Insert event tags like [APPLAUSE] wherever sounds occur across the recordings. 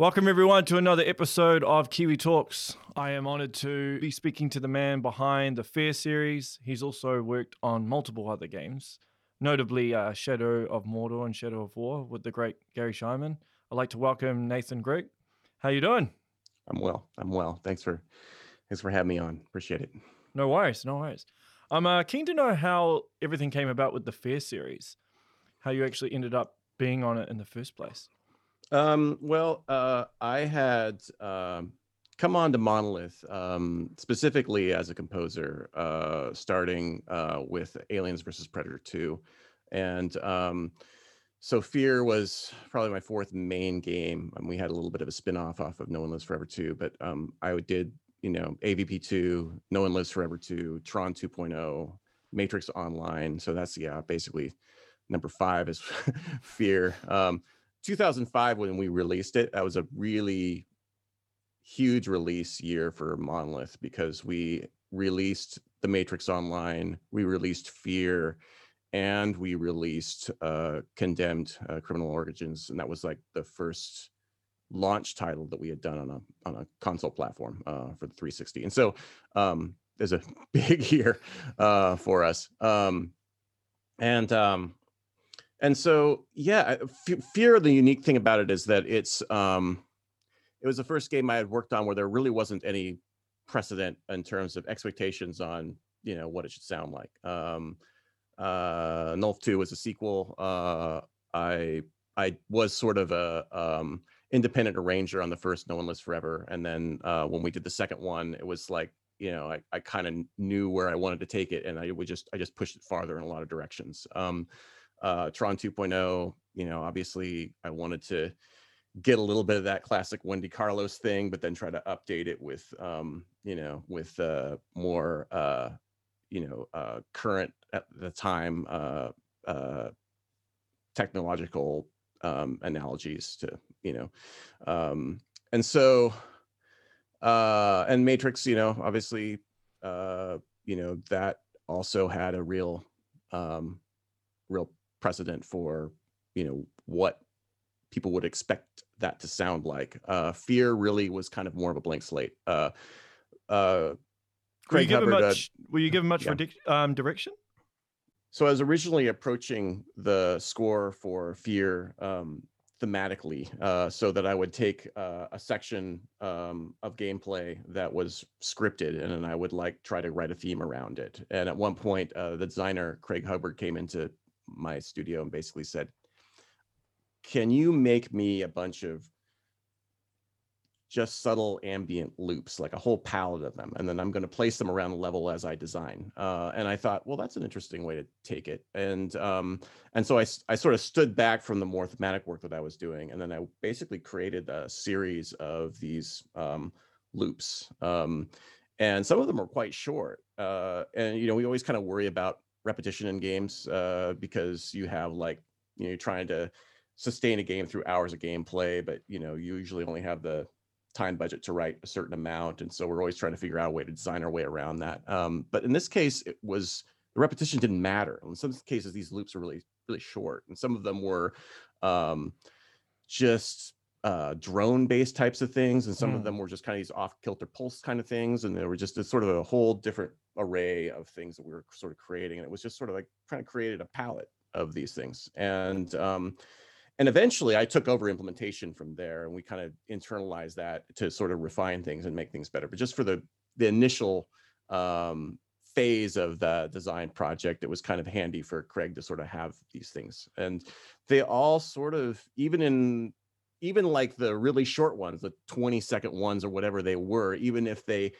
Welcome, everyone, to another episode of Kiwi Talks. I am honored to be speaking to the man behind the Fear series. He's also worked on multiple other games, notably uh, Shadow of Mordor and Shadow of War with the great Garry Schyman. I'd like to welcome Nathan Grigg. How you doing? I'm well. I'm well. Thanks for thanks for having me on. Appreciate it. No worries. No worries. I'm uh, keen to know how everything came about with the Fear series, how you actually ended up being on it in the first place. Um, well, uh, I had um, come on to Monolith um, specifically as a composer, uh, starting uh, with Aliens versus Predator 2. And um, so Fear was probably my fourth main game. And we had a little bit of a spin off off of No One Lives Forever 2, but um, I did, you know, AVP 2, No One Lives Forever 2, Tron 2.0, Matrix Online. So that's, yeah, basically number five is [LAUGHS] Fear. Um, 2005 when we released it that was a really huge release year for monolith because we released the matrix online we released fear and we released uh, condemned uh, criminal origins and that was like the first launch title that we had done on a on a console platform uh, for the 360 and so um, there's a [LAUGHS] big year uh, for us. Um, and um, and so yeah F- fear the unique thing about it is that it's um it was the first game i had worked on where there really wasn't any precedent in terms of expectations on you know what it should sound like. Um uh NOLF 2 was a sequel. Uh i i was sort of a um independent arranger on the first no one lives forever. And then uh when we did the second one it was like you know i, I kind of knew where i wanted to take it and i would just i just pushed it farther in a lot of directions. Um uh, Tron 2.0, you know, obviously I wanted to get a little bit of that classic Wendy Carlos thing, but then try to update it with, um, you know, with uh, more, uh, you know, uh, current at the time uh, uh, technological um, analogies to, you know, um, and so, uh, and Matrix, you know, obviously, uh, you know, that also had a real, um, real precedent for you know what people would expect that to sound like. Uh, Fear really was kind of more of a blank slate. Uh, uh, were you Hubbard, much? Uh, were you given much yeah. um, direction? So I was originally approaching the score for Fear um, thematically, uh, so that I would take uh, a section um, of gameplay that was scripted, and then I would like try to write a theme around it. And at one point, uh, the designer Craig Hubbard came into my studio and basically said, "Can you make me a bunch of just subtle ambient loops, like a whole palette of them, and then I'm going to place them around the level as I design." Uh, and I thought, well, that's an interesting way to take it. And um, and so I I sort of stood back from the more thematic work that I was doing, and then I basically created a series of these um, loops. Um, and some of them are quite short. Uh, and you know, we always kind of worry about repetition in games uh, because you have like you know you're trying to sustain a game through hours of gameplay, but you know you usually only have the time budget to write a certain amount, and so we're always trying to figure out a way to design our way around that. Um, but in this case, it was the repetition didn't matter. In some cases, these loops are really really short, and some of them were um, just uh, drone based types of things, and some mm. of them were just kind of these off kilter pulse kind of things, and there were just a, sort of a whole different array of things that we were sort of creating, and it was just sort of like trying to create a palette of these things, and um, and eventually I took over implementation from there, and we kind of internalized that to sort of refine things and make things better. But just for the the initial um, phase of the design project, it was kind of handy for Craig to sort of have these things, and they all sort of even in even like the really short ones, the 20 second ones or whatever they were, even if they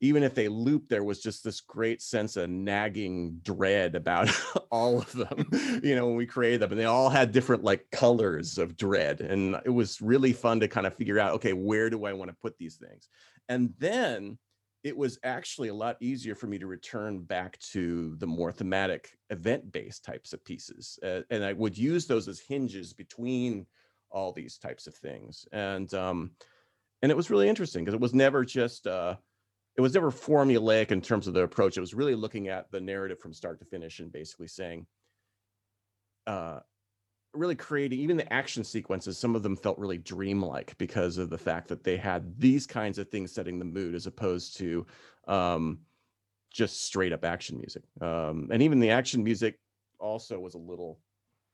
even if they looped, there was just this great sense of nagging dread about [LAUGHS] all of them, [LAUGHS] you know, when we created them. And they all had different like colors of dread. And it was really fun to kind of figure out, okay, where do I want to put these things? And then it was actually a lot easier for me to return back to the more thematic event based types of pieces. Uh, and I would use those as hinges between all these types of things. And um, and it was really interesting because it was never just uh, it was never formulaic in terms of the approach. It was really looking at the narrative from start to finish and basically saying, uh, really creating even the action sequences some of them felt really dreamlike because of the fact that they had these kinds of things setting the mood as opposed to um, just straight up action music um, and even the action music also was a little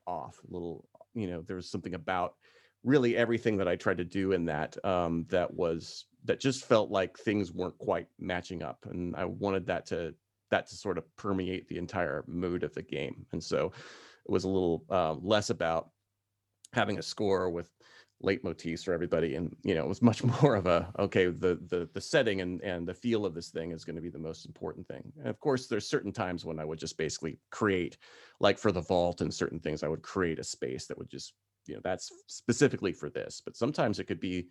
off a little you know there was something about really everything that i tried to do in that um, that was that just felt like things weren't quite matching up and i wanted that to that to sort of permeate the entire mood of the game and so it was a little uh, less about having a score with leitmotifs for everybody and you know it was much [LAUGHS] more of a okay the the the setting and and the feel of this thing is going to be the most important thing. And of course there's certain times when i would just basically create like for the vault and certain things i would create a space that would just you know that's specifically for this but sometimes it could be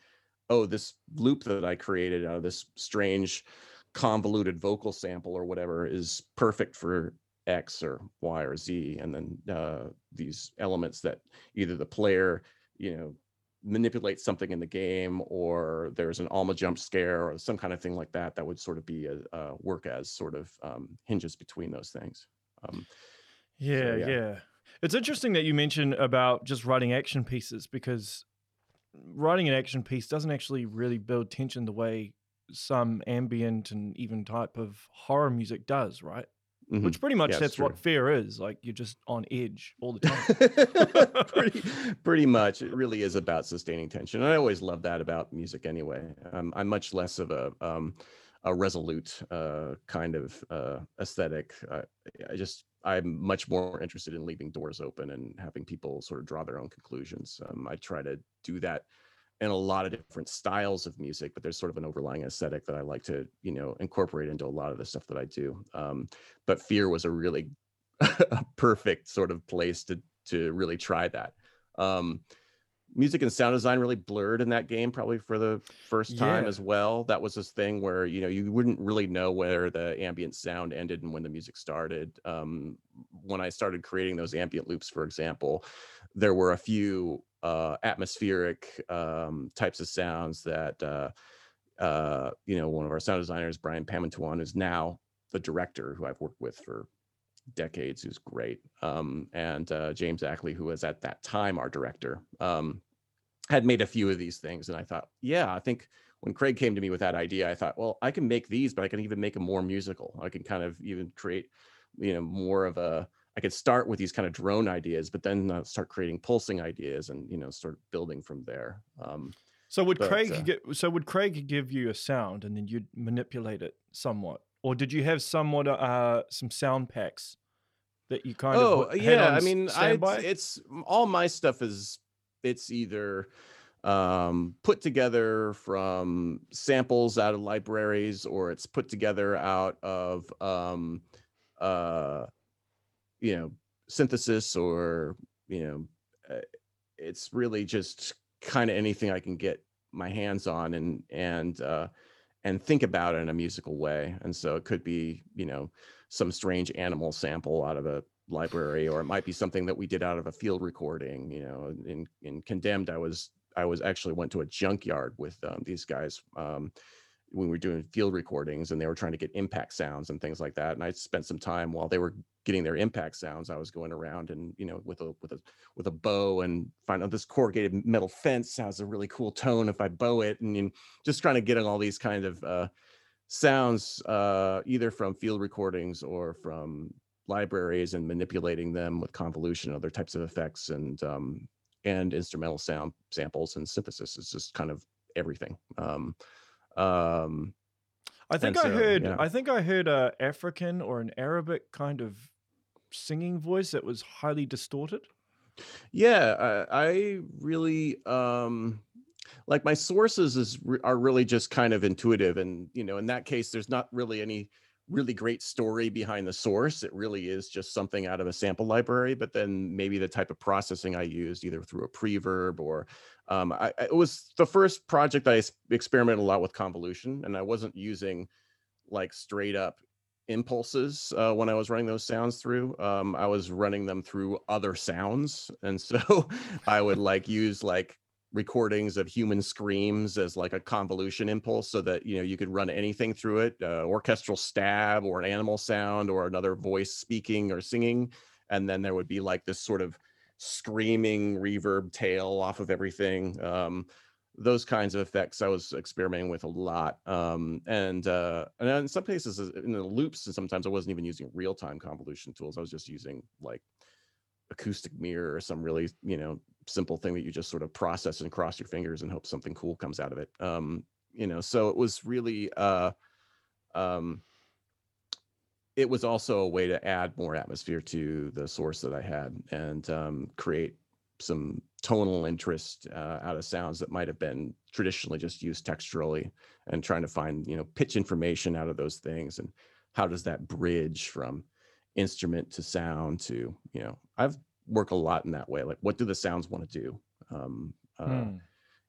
oh this loop that i created out of this strange convoluted vocal sample or whatever is perfect for X or Y or Z, and then uh, these elements that either the player, you know, manipulates something in the game, or there's an Alma jump scare or some kind of thing like that that would sort of be a, a work as sort of um, hinges between those things. Um, yeah, so, yeah, yeah. It's interesting that you mentioned about just writing action pieces because writing an action piece doesn't actually really build tension the way some ambient and even type of horror music does, right? Mm-hmm. Which pretty much yeah, that's what fear is. Like you're just on edge all the time. [LAUGHS] pretty, [LAUGHS] pretty much. It really is about sustaining tension. And I always love that about music anyway. Um, I'm much less of a um, a resolute uh, kind of uh, aesthetic. I just I'm much more interested in leaving doors open and having people sort of draw their own conclusions. Um, I try to do that in a lot of different styles of music, but there's sort of an overlying aesthetic that I like to, you know, incorporate into a lot of the stuff that I do. Um, but Fear was a really [LAUGHS] perfect sort of place to to really try that. Um, music and sound design really blurred in that game, probably for the first time yeah. as well. That was this thing where you know you wouldn't really know where the ambient sound ended and when the music started. Um, when I started creating those ambient loops, for example, there were a few uh, atmospheric um, types of sounds that uh, uh, you know one of our sound designers, Brian Pamintuan, is now the director who I've worked with for decades, who's great, um, and uh, James Ackley, who was at that time our director, um, had made a few of these things, and I thought, yeah, I think when Craig came to me with that idea, I thought, well, I can make these, but I can even make them more musical. I can kind of even create, you know, more of a I could start with these kind of drone ideas, but then uh, start creating pulsing ideas and you know start building from there. Um, so would but, Craig uh, get, so would Craig give you a sound and then you'd manipulate it somewhat, or did you have somewhat uh, some sound packs that you kind oh, of? Oh yeah, I mean, I, it's all my stuff is it's either um, put together from samples out of libraries or it's put together out of um, uh, you know synthesis or you know uh, it's really just kind of anything i can get my hands on and and uh and think about it in a musical way and so it could be you know some strange animal sample out of a library or it might be something that we did out of a field recording you know in in condemned. I was i was actually went to a junkyard with um, these guys um, when we were doing field recordings and they were trying to get impact sounds and things like that and i spent some time while they were getting their impact sounds i was going around and you know with a with a with a bow and find out this corrugated metal fence has a really cool tone if i bow it and, and just trying to get all these kind of uh, sounds uh, either from field recordings or from libraries and manipulating them with convolution and other types of effects and um, and instrumental sound samples and synthesis is just kind of everything um, um, I think I heard. Yeah. I think I heard a African or an Arabic kind of singing voice that was highly distorted. Yeah, I, I really um, like my sources is are really just kind of intuitive, and you know, in that case, there's not really any really great story behind the source. It really is just something out of a sample library, but then maybe the type of processing I used, either through a preverb or um, I, it was the first project I experimented a lot with convolution, and I wasn't using like straight up impulses uh, when I was running those sounds through. Um, I was running them through other sounds, [LAUGHS] and so I would like use like recordings of human screams as like a convolution impulse so that you know you could run anything through it uh, orchestral stab or an animal sound or another voice speaking or singing and then there would be like this sort of screaming reverb tail off of everything. Um, those kinds of effects I was experimenting with a lot. Um, and uh, and in some cases, in the loops, and sometimes I wasn't even using real time convolution tools. I was just using like acoustic mirror or some really you know simple thing that you just sort of process and cross your fingers and hope something cool comes out of it. Um, you know, so it was really uh, um, it was also a way to add more atmosphere to the source that I had and um, create some tonal interest uh, out of sounds that might have been traditionally just used texturally and trying to find you know pitch information out of those things and how does that bridge from instrument to sound to you know i've worked a lot in that way like what do the sounds want to do um uh, hmm.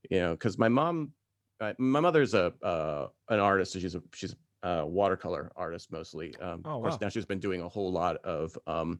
you know because my mom uh, my mother's a uh, an artist so she's a she's a watercolor artist mostly um oh, of course wow. now she's been doing a whole lot of um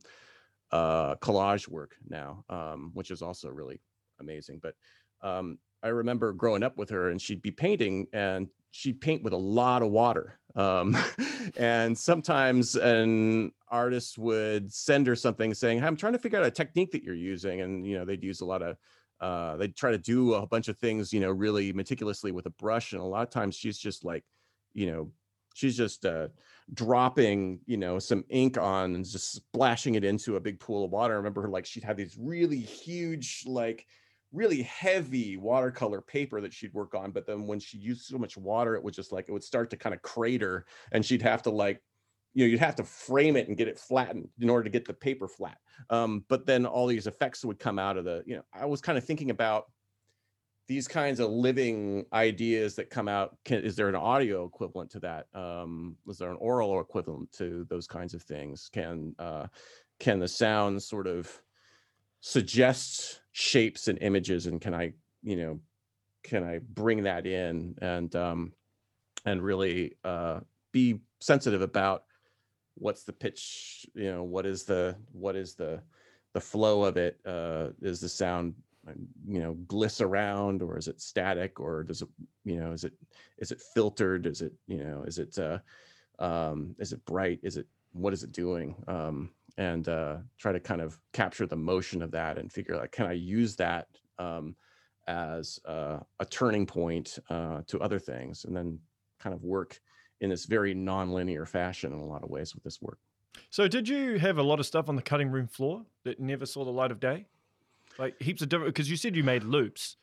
uh, collage work now, um, which is also really amazing. But um, I remember growing up with her, and she'd be painting, and she'd paint with a lot of water. Um, [LAUGHS] and sometimes an artist would send her something saying, "I'm trying to figure out a technique that you're using," and you know they'd use a lot of uh, they'd try to do a bunch of things, you know, really meticulously with a brush, and a lot of times she's just like, you know, she's just uh, dropping you know some ink on and just splashing it into a big pool of water. I remember her like she'd have these really huge like really heavy watercolor paper that she'd work on but then when she used so much water it would just like it would start to kind of crater and she'd have to like you know you'd have to frame it and get it flattened in order to get the paper flat. Um, but then all these effects would come out of the you know i was kind of thinking about these kinds of living ideas that come out can, is there an audio equivalent to that? Um, is there an oral equivalent to those kinds of things? Can uh, can the sound sort of suggest shapes and images and can i you know can i bring that in and um and really uh be sensitive about what's the pitch you know what is the what is the the flow of it? Uh is the sound you know gliss around or is it static or does it you know is it is it filtered? Is it you know is it uh um is it bright? Is it what is it doing? Um and uh try to kind of capture the motion of that and figure like can i use that um as uh, a turning point uh to other things and then kind of work in this very non-linear fashion in a lot of ways with this work. So did you have a lot of stuff on the cutting room floor that never saw the light of day like heaps of different because you said you made loops.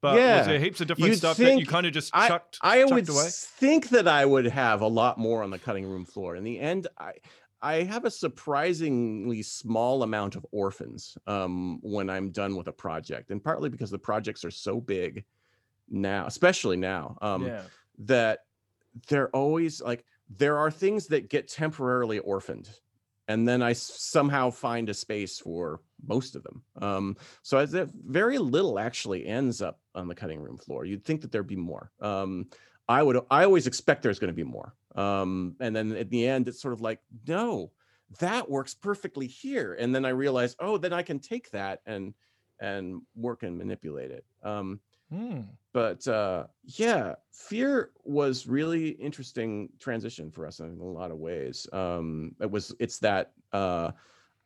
But yeah. was there heaps of different You'd stuff that you kind of just chucked, I, I chucked would away? think that I would have a lot more on the cutting room floor. In the end, I I have a surprisingly small amount of orphans um, when I'm done with a project, and partly because the projects are so big now, especially now, um, yeah. that they're always like there are things that get temporarily orphaned and then I somehow find a space for most of them. Um, so as if very little actually ends up on the cutting room floor. You'd think that there'd be more. Um, I would. I always expect there's going to be more. Um, and then at the end, it's sort of like, no, that works perfectly here. And then I realize, oh, then I can take that and and work and manipulate it. Um, Mm. But uh, yeah, fear was really interesting transition for us in a lot of ways. Um, it was it's that uh,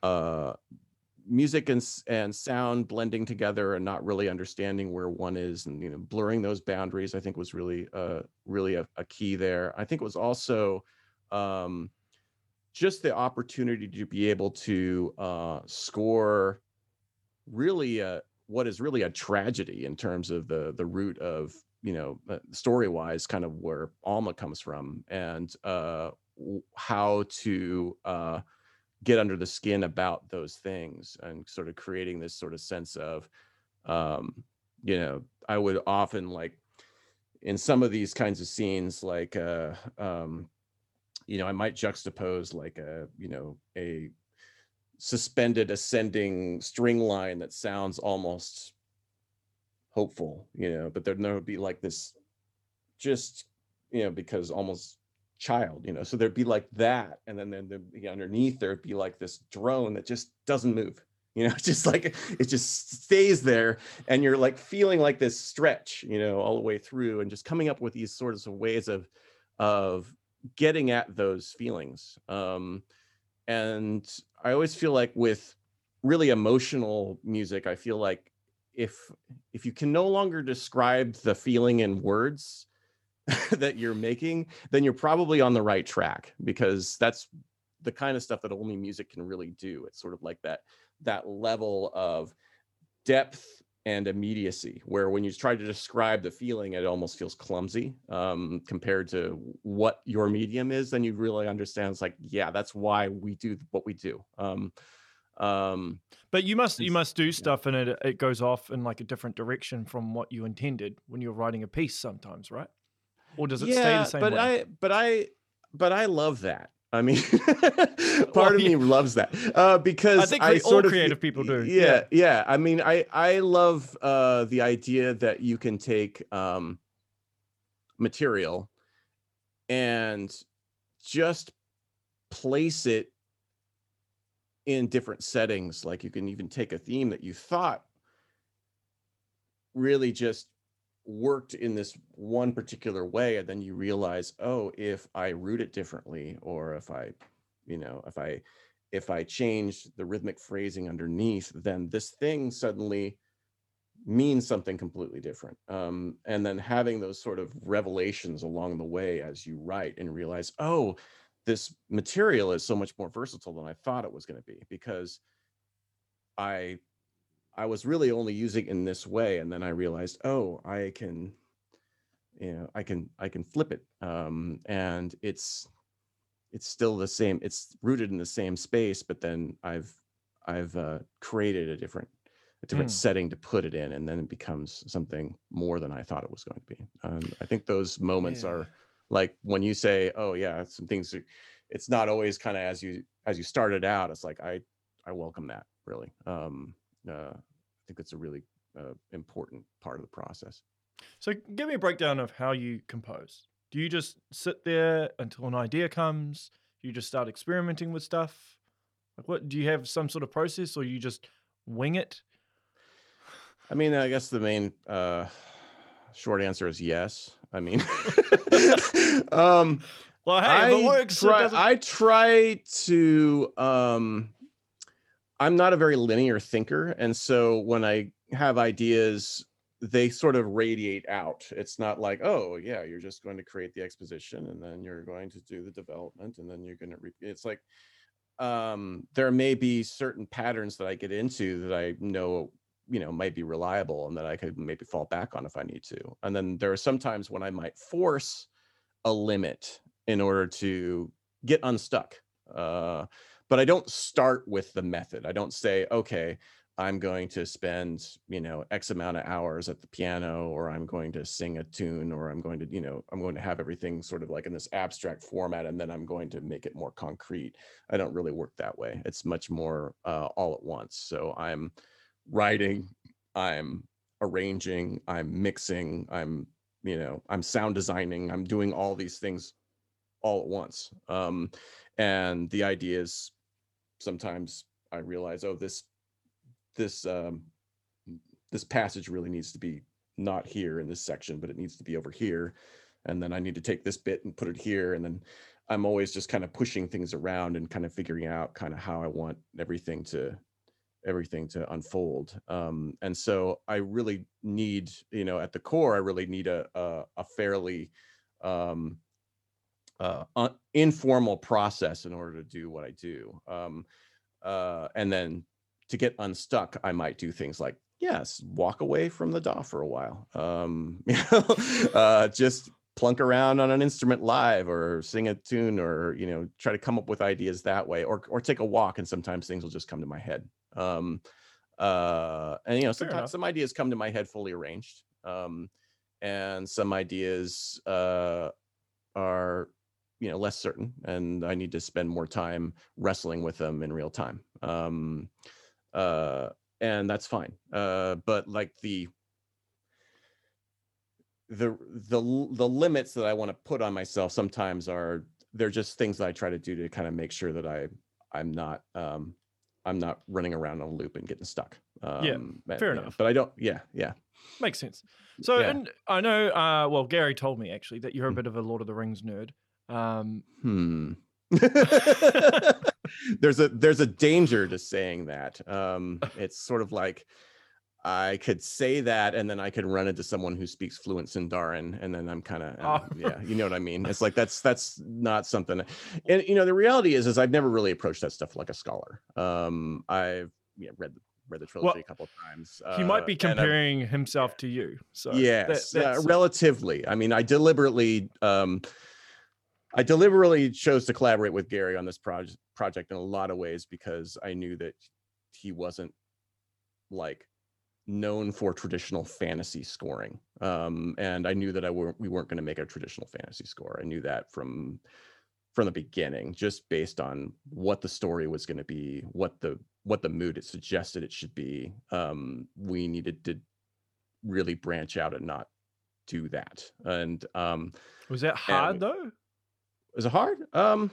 uh, music and and sound blending together and not really understanding where one is and you know blurring those boundaries. I think was really uh, really a, a key there. I think it was also um, just the opportunity to be able to uh, score really a, uh, what is really a tragedy in terms of the the root of you know uh, story wise kind of where alma comes from and uh how to uh get under the skin about those things and sort of creating this sort of sense of um you know i would often like in some of these kinds of scenes like uh um you know i might juxtapose like a you know a suspended ascending string line that sounds almost hopeful, you know, but there would never be like this just, you know, because almost child, you know, so there'd be like that. And then, then the, underneath there'd be like this drone that just doesn't move, [LAUGHS] you know, just like it just stays there. And you're like feeling like this stretch, you know, all the way through and just coming up with these sorts of ways of, of getting at those feelings. Um, and I always feel like with really emotional music, I feel like if if you can no longer describe the feeling in words [LAUGHS] that you're making, then you're probably on the right track because that's the kind of stuff that only music can really do. It's sort of like that that level of depth and immediacy where when you try to describe the feeling it almost feels clumsy um, compared to what your medium is then you really understand it's like yeah that's why we do what we do. Um, um, but you must you must do stuff and it it goes off in like a different direction from what you intended when you're writing a piece sometimes right? Or does it yeah, stay the same but way? i but i but i love that I mean, [LAUGHS] part well, of me loves that uh, because I think I sort all of, creative people do. Yeah, yeah, yeah. I mean, I I love uh, the idea that you can take um, material and just place it in different settings. Like you can even take a theme that you thought really just worked in this one particular way and then you realize oh if i root it differently or if i you know if i if i change the rhythmic phrasing underneath then this thing suddenly means something completely different. Um, and then having those sort of revelations along the way as you write and realize oh this material is so much more versatile than i thought it was going to be because i I was really only using in this way, and then I realized, oh, I can, you know, I can I can flip it, um, and it's it's still the same. It's rooted in the same space, but then I've I've uh, created a different a different mm. setting to put it in, and then it becomes something more than I thought it was going to be. Um, I think those moments yeah. are like when you say, "Oh yeah, some things." Are, it's not always kind of as you as you started out. It's like I I welcome that really. Um, uh, I think that's a really uh, important part of the process. So, give me a breakdown of how you compose. Do you just sit there until an idea comes? Do you just start experimenting with stuff? Like, what do you have some sort of process, or you just wing it? I mean, I guess the main uh, short answer is yes. I mean, [LAUGHS] um, well, hey, I works. Try, I try to um, I'm not a very linear thinker. And so when I have ideas, they sort of radiate out. It's not like, oh, yeah, you're just going to create the exposition and then you're going to do the development and then you're going to, re-. it's like, um, there may be certain patterns that I get into that I know, you know, might be reliable and that I could maybe fall back on if I need to. And then there are some times when I might force a limit in order to get unstuck. Uh, but I don't start with the method. I don't say, okay, I'm going to spend, you know, X amount of hours at the piano, or I'm going to sing a tune, or I'm going to, you know, I'm going to have everything sort of like in this abstract format, and then I'm going to make it more concrete. I don't really work that way. It's much more uh, all at once. So I'm writing, I'm arranging, I'm mixing, I'm, you know, I'm sound designing, I'm doing all these things all at once. Um, and the idea is sometimes I realize, oh, this this um, this passage really needs to be not here in this section, but it needs to be over here. And then I need to take this bit and put it here. And then I'm always just kind of pushing things around and kind of figuring out kind of how I want everything to everything to unfold. Um, and so I really need, you know, at the core, I really need a a, a fairly um, uh, un- informal process in order to do what I do. Um, uh, and then to get unstuck, I might do things like, yes, walk away from the DAW for a while. Um, [LAUGHS] you know, uh, just plunk around on an instrument live or sing a tune or, you know, try to come up with ideas that way or, or take a walk. And sometimes things will just come to my head. Um, uh, and, you know, sometimes some ideas come to my head fully arranged. Um, and some ideas uh, are you know less certain and i need to spend more time wrestling with them in real time. Um uh and that's fine. Uh but like the the the the limits that i want to put on myself sometimes are they're just things that i try to do to kind of make sure that i i'm not um i'm not running around on a loop and getting stuck. Um yeah fair enough. but i don't yeah yeah. Makes sense. So yeah. and i know uh well gary told me actually that you're a mm. bit of a lord of the rings nerd um, hmm. [LAUGHS] [LAUGHS] there's a there's a danger to saying that. Um, [LAUGHS] it's sort of like I could say that, and then I could run into someone who speaks fluent Sindarin, and then I'm kind of Oh. yeah, you know what I mean. It's like that's that's not something. And you know, the reality is, is I've never really approached that stuff like a scholar. Um, I've yeah, read read the trilogy Well, a couple of times. he might uh, be comparing himself to you. So that- yes uh, relatively i mean i deliberately um i deliberately chose to collaborate with gary on this project project in a lot of ways because i knew that he wasn't like known for traditional fantasy scoring um and i knew that i weren't we weren't going to make a traditional fantasy score i knew that from from the beginning just based on what the story was going to be what the what the mood it suggested it should be um we needed to really branch out and not do that. And um was that hard we- though? Is it hard? Um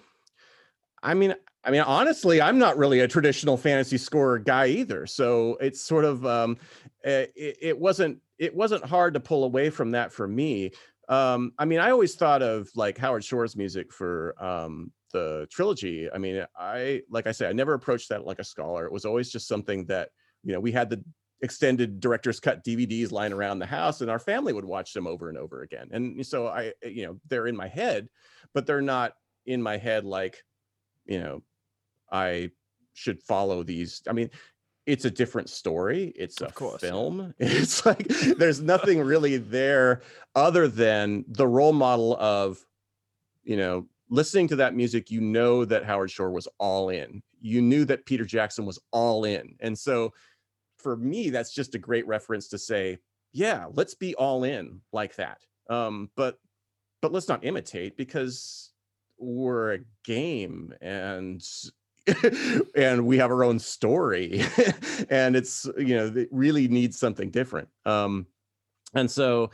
I mean I mean honestly, I'm not really a traditional fantasy scorer guy either. So it's sort of um eh, it, it wasn't it wasn't hard to pull away from that for me. Um I mean I always thought of like Howard Shore's music for um the trilogy. I mean I like I said I never approached that like a scholar. It was always just something that you know we had the extended director's cut DVDs lying around the house and our family would watch them over and over again. And so I eh, you know they're in my head, but they're not in my head like you know I should follow these. I mean it's a different story. It's a Of course, yeah. film. [LAUGHS] It's like there's nothing really there other than the role model of you know listening to that music you know that Howard Shore was all in. You knew that Peter Jackson was all in. And so for me that's just a great reference to say yeah let's be all in like that. Um but but let's not imitate because we're a game and [LAUGHS] and we have our own story [LAUGHS] and it's you know it really needs something different. Um and so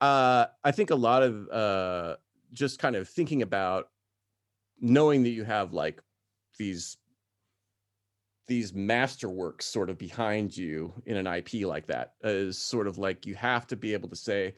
uh i think a lot of uh just kind of thinking about knowing that you have like these these masterworks sort of behind you in an IP like that is sort of like you have to be able to say,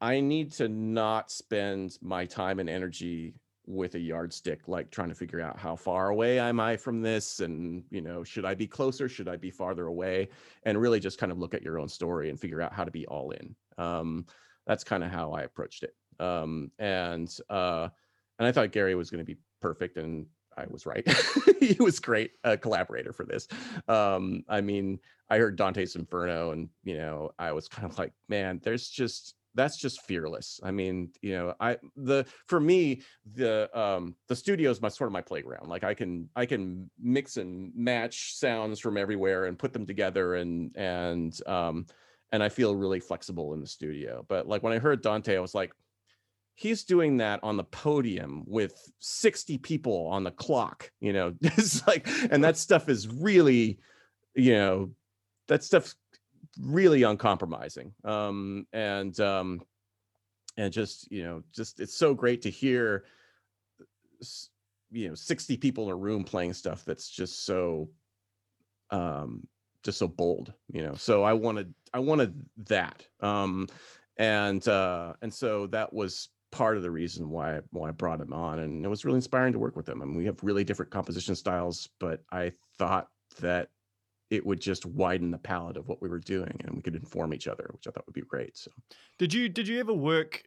I need to not spend my time and energy with a yardstick, like trying to figure out how far away am I from this, and you know, should I be closer, should I be farther away, and really just kind of look at your own story and figure out how to be all in. Um, that's kind of how I approached it, um, and uh, and I thought Gary was going to be perfect, and I was right. [LAUGHS] he was great a collaborator for this. Um, I mean, I heard Dante's Inferno, and you know, I was kind of like, man, there's just that's just fearless. I mean, you know, I the for me the um the studio is my sort of my playground. Like I can I can mix and match sounds from everywhere and put them together and and um and I feel really flexible in the studio. But like when I heard Dante, I was like, he's doing that on the podium with 60 people on the clock you know? [LAUGHS] It's like and that stuff is really you know that stuff's really uncompromising. Um and um and just you know just it's so great to hear you know 60 people in a room playing stuff that's just so um just so bold you know? So i wanted i wanted that. Um and uh and so that was part of the reason why why I brought him on and it was really inspiring to work with him. I mean we have really different composition styles but I thought that it would just widen the palette of what we were doing and we could inform each other which I thought would be great. So Did you did you ever work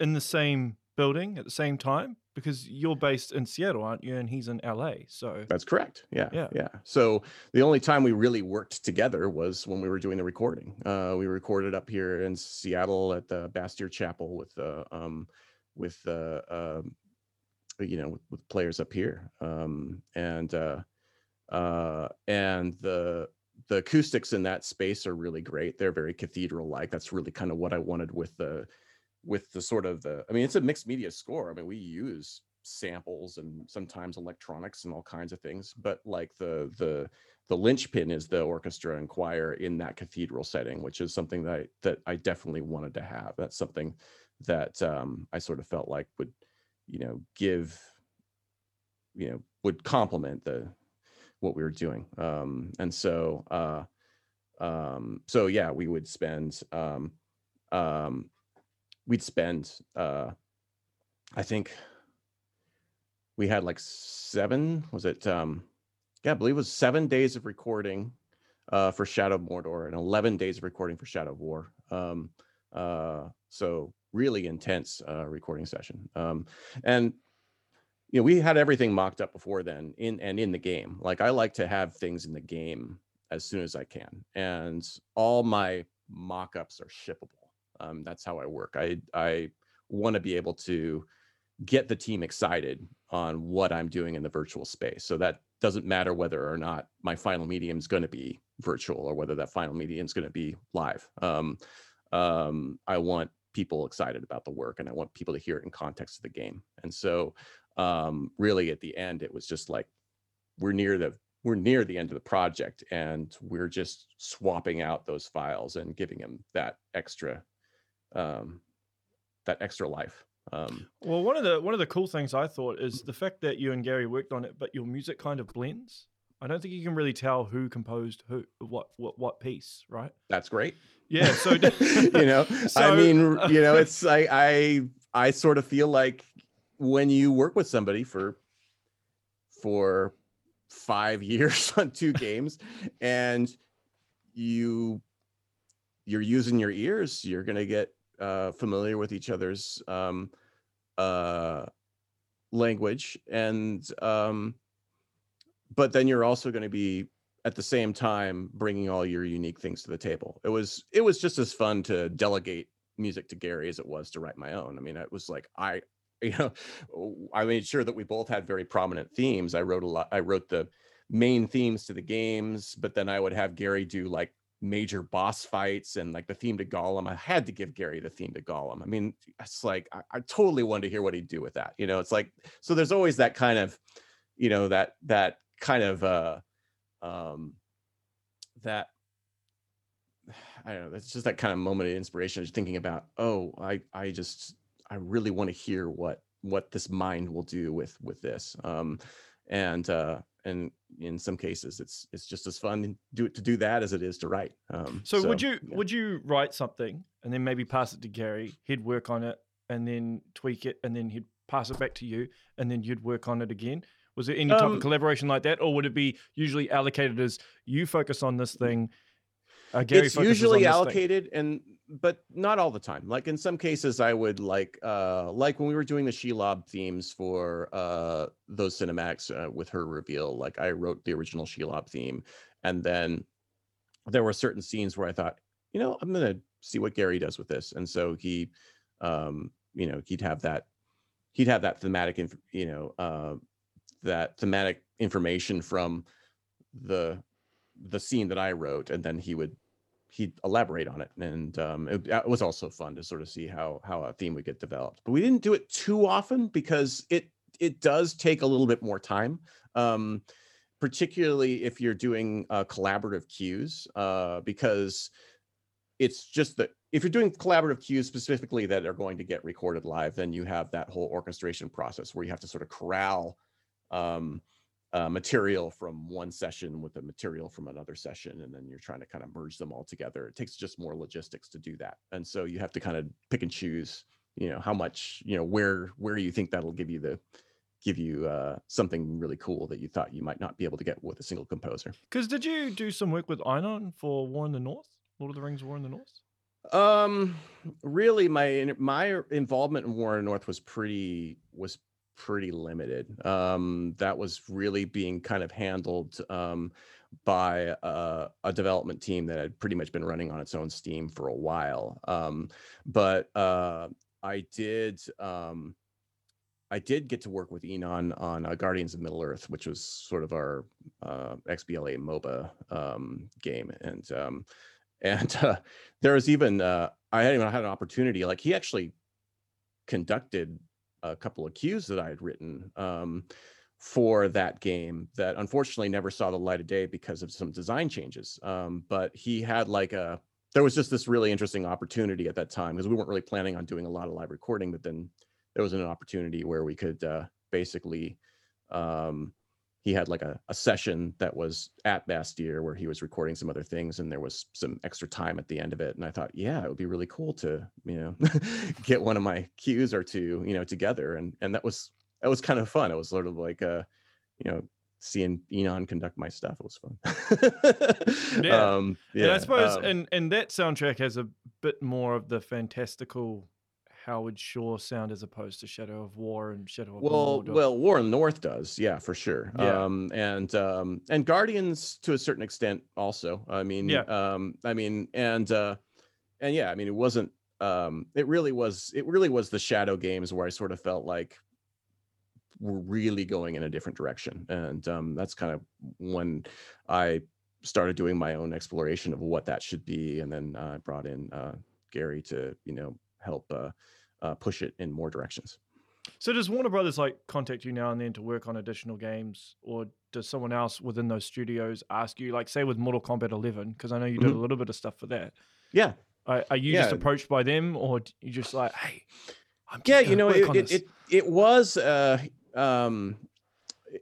in the same building at the same time? Because you're based in Seattle, aren't you? And he's in LA. So that's correct. Yeah. Yeah. Yeah. So the only time we really worked together was when we were doing the recording. Uh we recorded up here in Seattle at the Bastyr Chapel with the um with uh um you know with, with players up here um and uh uh and the the acoustics in that space are really great they're very cathedral like that's really kind of what i wanted with the with the sort of the i mean it's a mixed media score. I mean we use samples and sometimes electronics and all kinds of things but like the the the linchpin is the orchestra and choir in that cathedral setting which is something that I, that I definitely wanted to have. That's something that um I sort of felt like would you know give you know would complement the what we were doing. Um and so uh um so yeah we would spend um um we'd spend uh i think we had like seven. Was it? Um, yeah, I believe it was seven days of recording uh, for Shadow of Mordor and 11 days of recording for Shadow of War. Um, uh, so really intense uh, recording session. Um, and you know, we had everything mocked up before then in and in the game. Like I like to have things in the game as soon as I can, and all my mock-ups are shippable. Um, that's how I work. I I want to be able to get the team excited on what I'm doing in the virtual space. So that doesn't matter whether or not my final medium is going to be virtual or whether that final medium is going to be live. Um, um, I want people excited about the work and I want people to hear it in context of the game. And so um, really at the end, it was just like we're near the we're near the end of the project and we're just swapping out those files and giving them that extra um, that extra life. Um, well, one of the one of the cool things I thought is the fact that you and Gary worked on it, but your music kind of blends. I don't think you can really tell who composed who what what what piece, right? That's great. Yeah, so [LAUGHS] you know, so, I mean, [LAUGHS] you know, it's like I I sort of feel like when you work with somebody for for 5 [LAUGHS] years on two games and you you're using your ears, you're going to get uh, familiar with each other's um, uh, language and um, but then you're also going to be at the same time bringing all your unique things to the table. It was it was just as fun to delegate music to gary as it was to write my own. I mean it was like i [LAUGHS] you know i made sure that we both had very prominent themes. I wrote a lot i wrote the main themes to the games but then i would have gary do like major boss fights and like the theme to Gollum. I had to give Gary the theme to Gollum. I mean, it's like I, I, totally wanted to hear what he'd do with that. You know, it's like so there's always that kind of, you know, that that kind of uh um that I don't know, it's just that kind of moment of inspiration, just thinking about, oh, I I just I really want to hear what what this mind will do with with this. Um and uh and in some cases it's it's just as fun to do to do that as it is to write um, so, so, would you yeah. would you write something and then maybe pass it to gary he'd work on it and then tweak it and then he'd pass it back to you and then you'd work on it again was there any type um, of collaboration like that or would it be usually allocated as you focus on this thing uh, it's usually allocated and but not all the time. Like in some cases, I would like uh like when we were doing the Shelob themes for uh those cinematics uh, with her reveal. Like I wrote the original Shelob theme, and then there were certain scenes where I thought, you know, I'm gonna see what Gary does with this, and so he, um, you know, he'd have that, he'd have that thematic, inf- you know, uh, that thematic information from the the scene that I wrote, and then he would he'd elaborate on it and um, it, it, was also fun to sort of see how how a theme would get developed. But we didn't do it too often because it it does take a little bit more time um, particularly if you're doing uh, collaborative cues uh, because it's just that if you're doing collaborative cues specifically that are going to get recorded live then you have that whole orchestration process where you have to sort of corral um, uh, material from one session with the material from another session and then you're trying to kind of merge them all together. It takes just more logistics to do that and so you have to kind of pick and choose you know how much you know where where you think that'll give you the give you uh, something really cool that you thought you might not be able to get with a single composer. Because did you do some work with Inon for war in the north? Lord of the rings war in the north? Um really my my involvement in war in the north was pretty was pretty limited. Um, that was really being kind of handled um, by a, a, development team that had pretty much been running on its own steam for a while. Um, but uh, I did. Um, I did get to work with Inon on uh, Guardians of Middle Earth, which was sort of our uh, XBLA MOBA um, game, and um, [LAUGHS] and uh, there was even uh, I hadn't even had an opportunity. Like he actually conducted a couple of cues that I had written um, for that game that unfortunately never saw the light of day because of some design changes. Um, but he had like a there was just this really interesting opportunity at that time because we weren't really planning on doing a lot of live recording, but then there was an opportunity where we could uh, basically um, he had like a, a session that was at Bastyr where he was recording some other things and there was some extra time at the end of it. And I thought, yeah, it would be really cool to, you know, [LAUGHS] get one of my cues or two, you know, together. And and that was that was kind of fun. It was sort of like uh, you know, seeing Inon conduct my stuff. It was fun. [LAUGHS] Yeah. um, and I suppose, um, and and that soundtrack has a bit more of the fantastical Howard Shore sound as opposed to Shadow of War and Shadow of well Mordor. well war in the north does yeah for sure Yeah. um and um and guardians to a certain extent also i mean Yeah. um i mean and uh and yeah i mean it wasn't um it really was it really was the shadow games where i sort of felt like we're really going in a different direction and um that's kind of when i started doing my own exploration of what that should be and then uh, i brought in uh Garry to you know help uh, uh push it in more directions So does Warner Brothers like contact you now and then to work on additional games, or does someone else within those studios ask you, like, say with Mortal Kombat 11, because I know you did a Mhm. little bit of stuff for that. yeah Are, are you just approached by them, or you just like, hey, I'm yeah you know it it, this." it it was uh um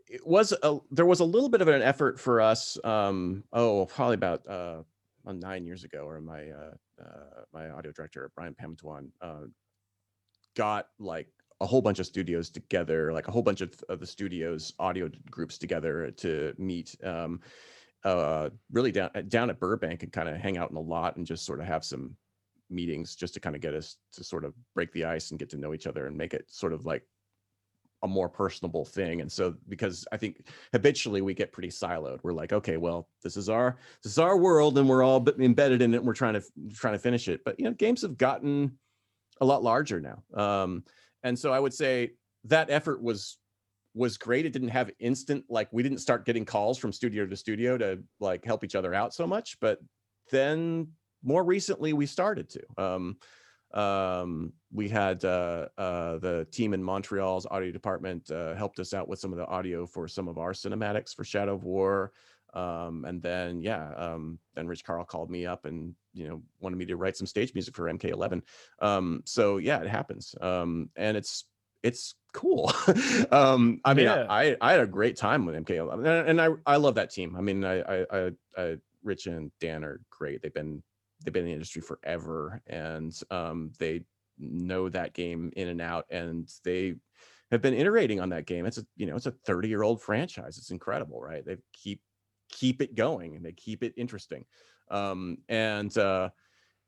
it was a there was a little bit of an effort for us um oh probably about uh uh, nine years ago or my uh, uh my audio director brian Pamintuan uh got like a whole bunch of studios together like a whole bunch of, of the studios audio groups together to meet um uh really down down at burbank and kind of hang out in a lot and just sort of have some meetings just to kind of get us to sort of break the ice and get to know each other and make it sort of like a more personable thing and so because i think habitually we get pretty siloed. We're like okay well this is our this is our world and we're all embedded in it and we're trying to trying to finish it. But you know games have gotten a lot larger now. Um and so i would say that effort was was great. It didn't have instant like we didn't start getting calls from studio to studio to like help each other out so much but then more recently we started to. Um um we had uh uh the team in montreal's audio department uh helped us out with some of the audio for some of our cinematics for shadow of war. Um and then yeah um then rich Carle called me up and you know wanted me to write some stage music for mk11 um so yeah it happens. Um and it's it's cool. [LAUGHS] Um i mean Yeah. I, I had a great time with mk11 and, and i i love that team. I mean I, I i i rich and dan are great. They've been they've been in the industry forever and um, they know that game in and out and they have been iterating on that game. It's a you know it's a 30 year old franchise. It's incredible right? They keep keep it going and they keep it interesting. Um, and uh,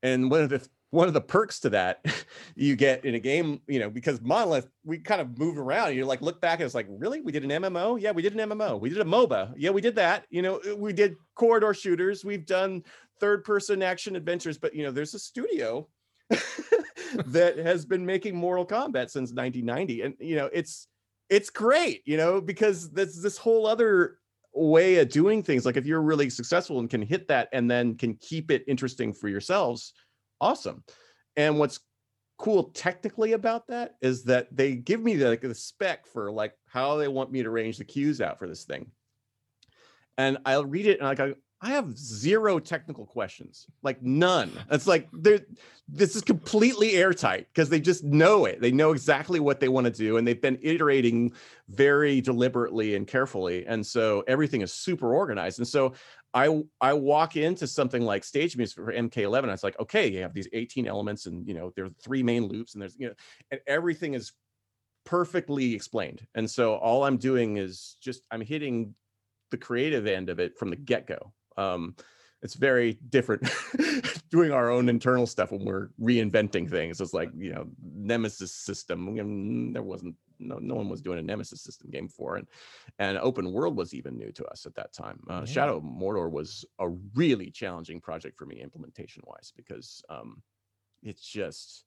and one of the one of the perks to that [LAUGHS] you get in a game you know because monolith we kind of move around you like look back and it's like really? We did an mmo yeah we did an mmo we did a moba yeah we did that. You know we did corridor shooters. We've done third person action adventures. But you know there's a studio [LAUGHS] that has been making mortal kombat since 1990 and you know it's it's great you know because there's this whole other way of doing things like if you're really successful and can hit that and then can keep it interesting for yourselves awesome. And what's cool technically about that is that they give me the, like the spec for like how they want me to arrange the cues out for this thing. And i'll read it and i go i have zero technical questions like none. It's like this is completely airtight because they just know it. They know exactly what they want to do and they've been iterating very deliberately and carefully and so everything is super organized. And so i i walk into something like stage music for mk11 and it's like okay you have these 18 elements and you know there are three main loops and there's you know and everything is perfectly explained. And so all i'm doing is just i'm hitting the creative end of it from the get-go um it's very different [LAUGHS] doing our own internal stuff when we're reinventing things it's like you know nemesis system there wasn't no, no one was doing a nemesis system game before and and open world was even new to us at that time uh, Yeah. shadow of mordor was a really challenging project for me implementation wise because um it's just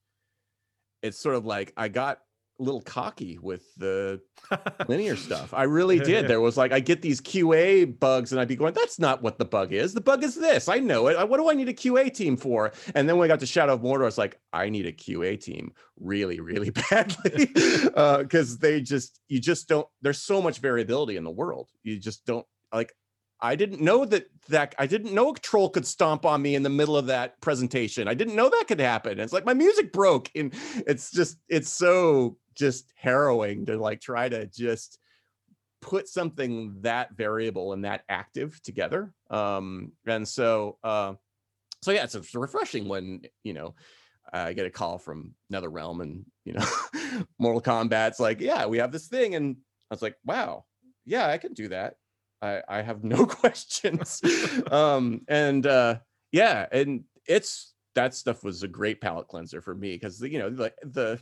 it's sort of like i got a little cocky with the [LAUGHS] linear stuff. I really did. [LAUGHS] There was like I get these QA bugs and I'd be going, that's not what the bug is. The bug is this. I know it. What do I need a QA team for? And then when I got to Shadow of Mordor, I was like, I need a QA team really, really [LAUGHS] badly. Uh, because they just you just don't there's so much variability in the world. You just don't like I didn't know that that I didn't know a troll could stomp on me in the middle of that presentation. I didn't know that could happen. It's like my music broke and it's just it's so just harrowing to like try to just put something that variable and that active together. Um and so uh so yeah, it's, it's refreshing when, you know, I get a call from NetherRealm and you know, [LAUGHS] Mortal Kombat's like, yeah, we have this thing. And I was like, wow, yeah, I can do that. I, I have no [LAUGHS] questions. [LAUGHS] um, and uh, yeah, and it's that stuff was a great palate cleanser for me because you know the the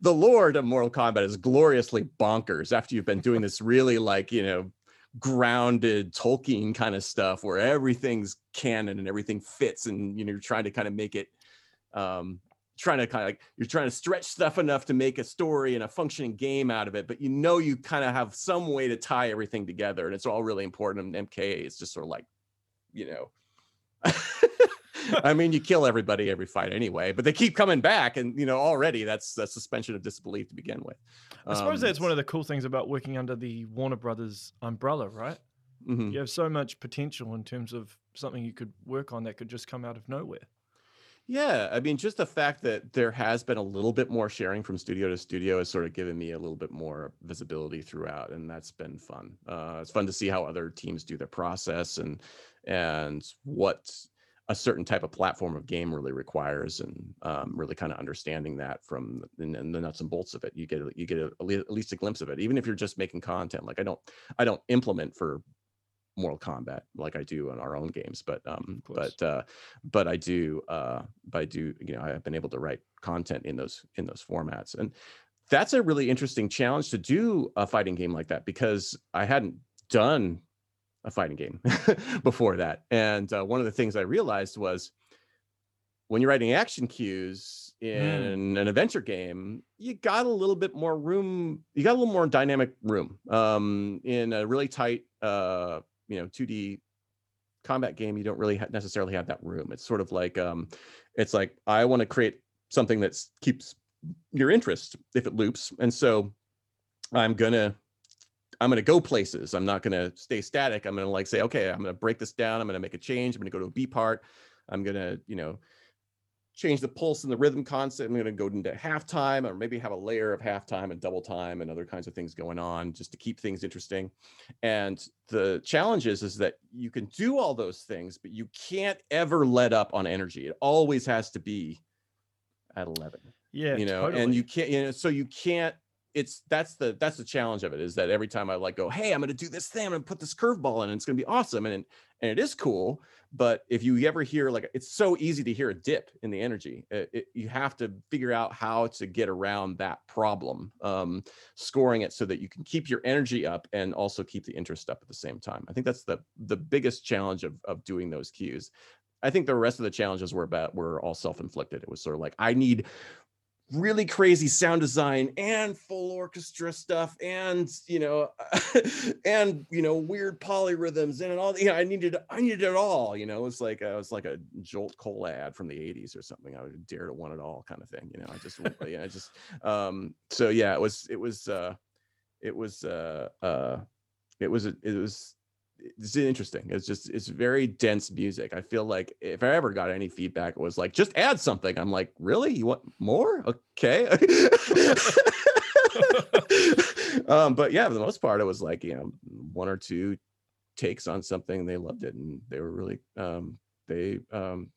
the lord of Mortal Kombat is gloriously bonkers after you've been doing this really like you know grounded Tolkien kind of stuff where everything's canon and everything fits and you know you're trying to kind of make it um trying to kind of like you're trying to stretch stuff enough to make a story and a functioning game out of it but you know you kind of have some way to tie everything together and it's all really important and mka is just sort of like you know [LAUGHS] I mean, you kill everybody every fight anyway, but they keep coming back, and you know already that's a suspension of disbelief to begin with. I suppose um, that's one of the cool things about working under the Warner Brothers umbrella, right? Mm-hmm. You have so much potential in terms of something you could work on that could just come out of nowhere. Yeah, I mean, just the fact that there has been a little bit more sharing from studio to studio has sort of given me a little bit more visibility throughout, and that's been fun. Uh, it's fun to see how other teams do their process and and what a certain type of platform of game really requires, and um, really kind of understanding that from the, the nuts and bolts of it. You get you get a, at least a glimpse of it, even if you're just making content. Like I don't I don't implement for Mortal Kombat like I do in our own games, but um, but uh, but I do uh, but I do you know I have been able to write content in those in those formats, and that's a really interesting challenge to do a fighting game like that because I hadn't done a fighting game [LAUGHS] before that, and uh, one of the things I realized was when you're writing action cues mm. in mm. an adventure game, you got a little bit more room. You got a little more dynamic room um, in a really tight uh, you know 2D combat game, you don't really ha- necessarily have that room. It's sort of like um, it's like I want to create something that keeps your interest if it loops, and so I'm gonna I'm gonna go places. I'm not gonna stay static. I'm gonna like say, okay, I'm gonna break this down. I'm gonna make a change. I'm gonna go to a B part. I'm gonna you know change the pulse and the rhythm constant. I'm going to go into halftime or maybe have a layer of halftime and double time and other kinds of things going on just to keep things interesting. And the challenge is, is that you can do all those things, but you can't ever let up on energy. It always has to be at 11. Yeah. You know, totally. and you can't, you know, so you can't it's that's the that's the challenge of it is that every time I like go, hey, I'm gonna do this thing, I'm gonna put this curveball in, and it's gonna be awesome, and and it is cool. But if you ever hear like it's so easy to hear a dip in the energy, it, it, you have to figure out how to get around that problem, um, scoring it so that you can keep your energy up and also keep the interest up at the same time. I think that's the the biggest challenge of of doing those cues. I think the rest of the challenges were about were all self inflicted. It was sort of like I need really crazy sound design and full orchestra stuff and you know [LAUGHS] and you know weird polyrhythms and all you know i needed i needed it all you know? It was like uh, it was like a jolt cola ad from the 80s or something. I would dare to want it all kind of thing you know? I just [LAUGHS] yeah i just um so yeah it was it was uh it was uh uh it was it was it's interesting. It's just it's very dense music. I feel like if I ever got any feedback, it was like just add something. I'm like, really? You want more? Okay. [LAUGHS] um, but yeah, for the most part, it was like you know one or two takes on something. They loved it, and they were really um, they um,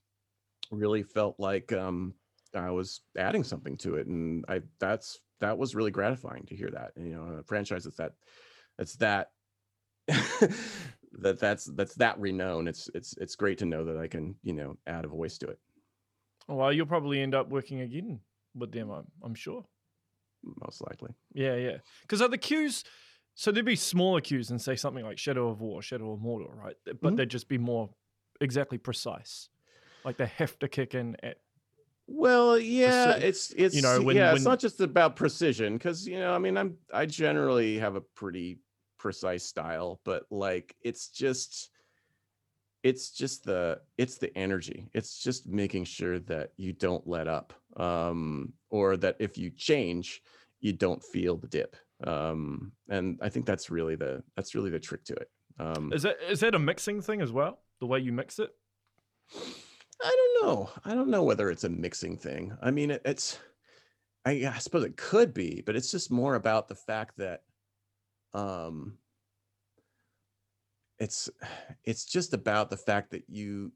really felt like um, I was adding something to it, and I that's that was really gratifying to hear that. And, you know, a franchise that's that that's that [LAUGHS] that that's that's that renown. It's it's it's great to know that I can you know add a voice to it. Well, you'll probably end up working again with them. I'm, I'm sure. Most likely. Yeah, yeah. Because are the cues? So there'd be smaller cues and say something like Shadow of War, Shadow of Mordor, right? But mm-hmm. they'd just be more exactly precise. Like they have to kick in at well, yeah, it's it's you know when, yeah, when, it's not just about precision because you know I mean I'm I generally have a pretty precise style, but like it's just it's just the it's the energy. It's just making sure that you don't let up. Um or that if you change, you don't feel the dip. Um and I think that's really the that's really the trick to it. Um Is that is that a mixing thing as well? The way you mix it? I don't know. I don't know whether it's a mixing thing. I mean, it, it's I, I suppose it could be, but it's just more about the fact that um it's it's just about the fact that you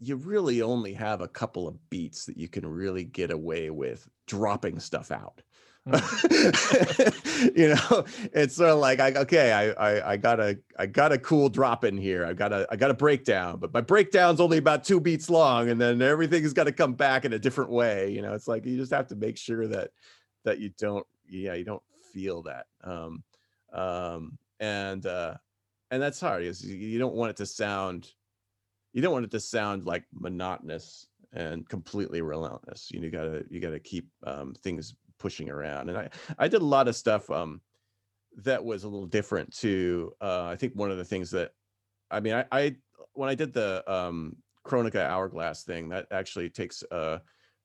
you really only have a couple of beats that you can really get away with dropping stuff out. Mm. [LAUGHS] you know, it's sort of like I okay, I, I I got a I got a cool drop in here. I got a I got a breakdown, but my breakdown's only about two beats long, and then everything's got to come back in a different way. You know, it's like you just have to make sure that that you don't yeah you don't feel that um um and uh and that's hard is you don't want it to sound you don't want it to sound like monotonous and completely relentless. You, know, you gotta you gotta keep um, things pushing around. And i i did a lot of stuff um that was a little different too. Uh i think one of the things that i mean i i when i did the um Kronika hourglass thing that actually takes uh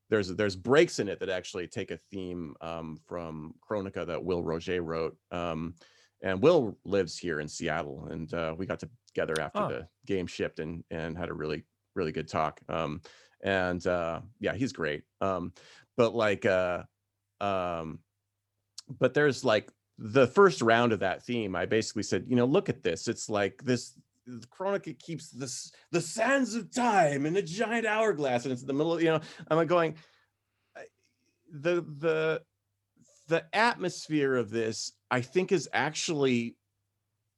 there's there's breaks in it that actually take a theme um, from Kronika that Will Roget wrote. Um, and Will lives here in Seattle, and uh, we got together after oh. the game shipped and and had a really really good talk. Um, and uh, yeah, he's great. Um, but like, uh, um, but there's like the first round of that theme. I basically said, you know, look at this. It's like this the Kronika keeps this the sands of time in a giant hourglass, and it's in the middle. Of, you know, I'm going. The the the atmosphere of this, I think, is actually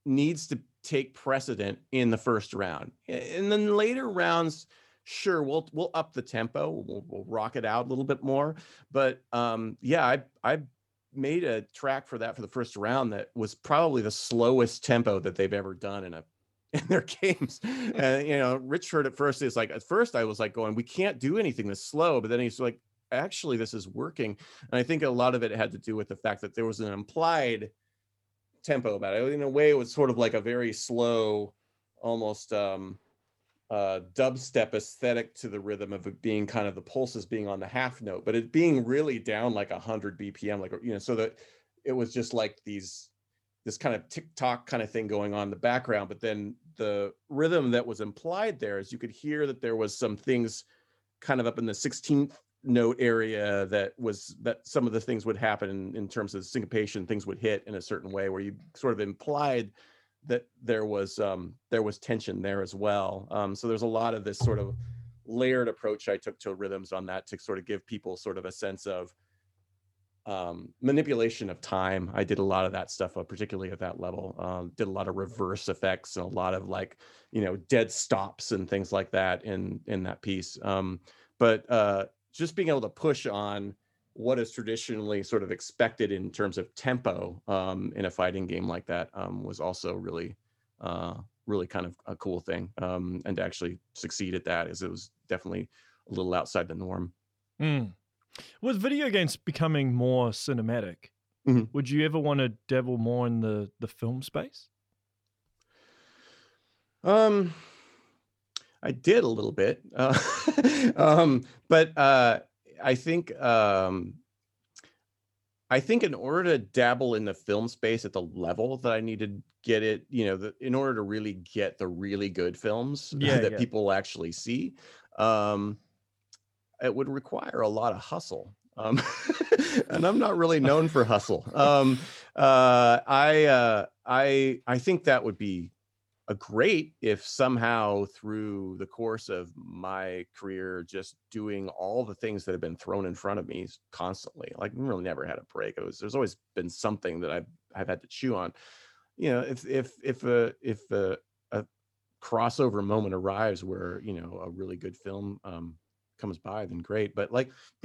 needs to take precedent in the first round, and then later rounds. Sure, we'll we'll up the tempo. We'll, we'll rock it out a little bit more. But um, yeah, I I made a track for that for the first round that was probably the slowest tempo that they've ever done in a [LAUGHS] in their games. [LAUGHS] and you know, Rich heard at first is like at first I was like going, we can't do anything this slow, but then he's like, actually, this is working. And I think a lot of it had to do with the fact that there was an implied tempo about it. In a way, it was sort of like a very slow, almost um uh dubstep aesthetic to the rhythm of it being kind of the pulses being on the half note, but it being really down like a hundred BPM, like you know, so that it was just like these this kind of tick tock kind of thing going on in the background but then the rhythm that was implied there is you could hear that there was some things kind of up in the 16th note area that was that some of the things would happen in, in terms of syncopation things would hit in a certain way where you sort of implied that there was um there was tension there as well um so there's a lot of this sort of layered approach i took to rhythms on that to sort of give people sort of a sense of um, manipulation of time. I did a lot of that stuff, uh, particularly at that level. Um, did a lot of reverse effects and a lot of like, you know, dead stops and things like that in in that piece. Um, but uh, just being able to push on what is traditionally sort of expected in terms of tempo um, in a fighting game like that um, was also really, uh, really kind of a cool thing. Um, and to actually succeed at that is it was definitely a little outside the norm. Mm. With video games becoming more cinematic, mm-hmm. would you ever want to dabble more in the the film space? Um, I did a little bit, uh, [LAUGHS] um, but uh, I think um, I think in order to dabble in the film space at the level that I need to get it, you know, the, in order to really get the really good films [LAUGHS] yeah, that yeah. people actually see, um, it would require a lot of hustle. Um, [LAUGHS] and I'm not really known for hustle. Um, uh, I uh, I I think that would be great if somehow through the course of my career, just doing all the things that have been thrown in front of me constantly, like really never had a break. It was there's always been something that I've I've had to chew on. You know, if if if a if a, a crossover moment arrives where you know a really good film um, comes by, then great. But like, [CLEARS THROAT]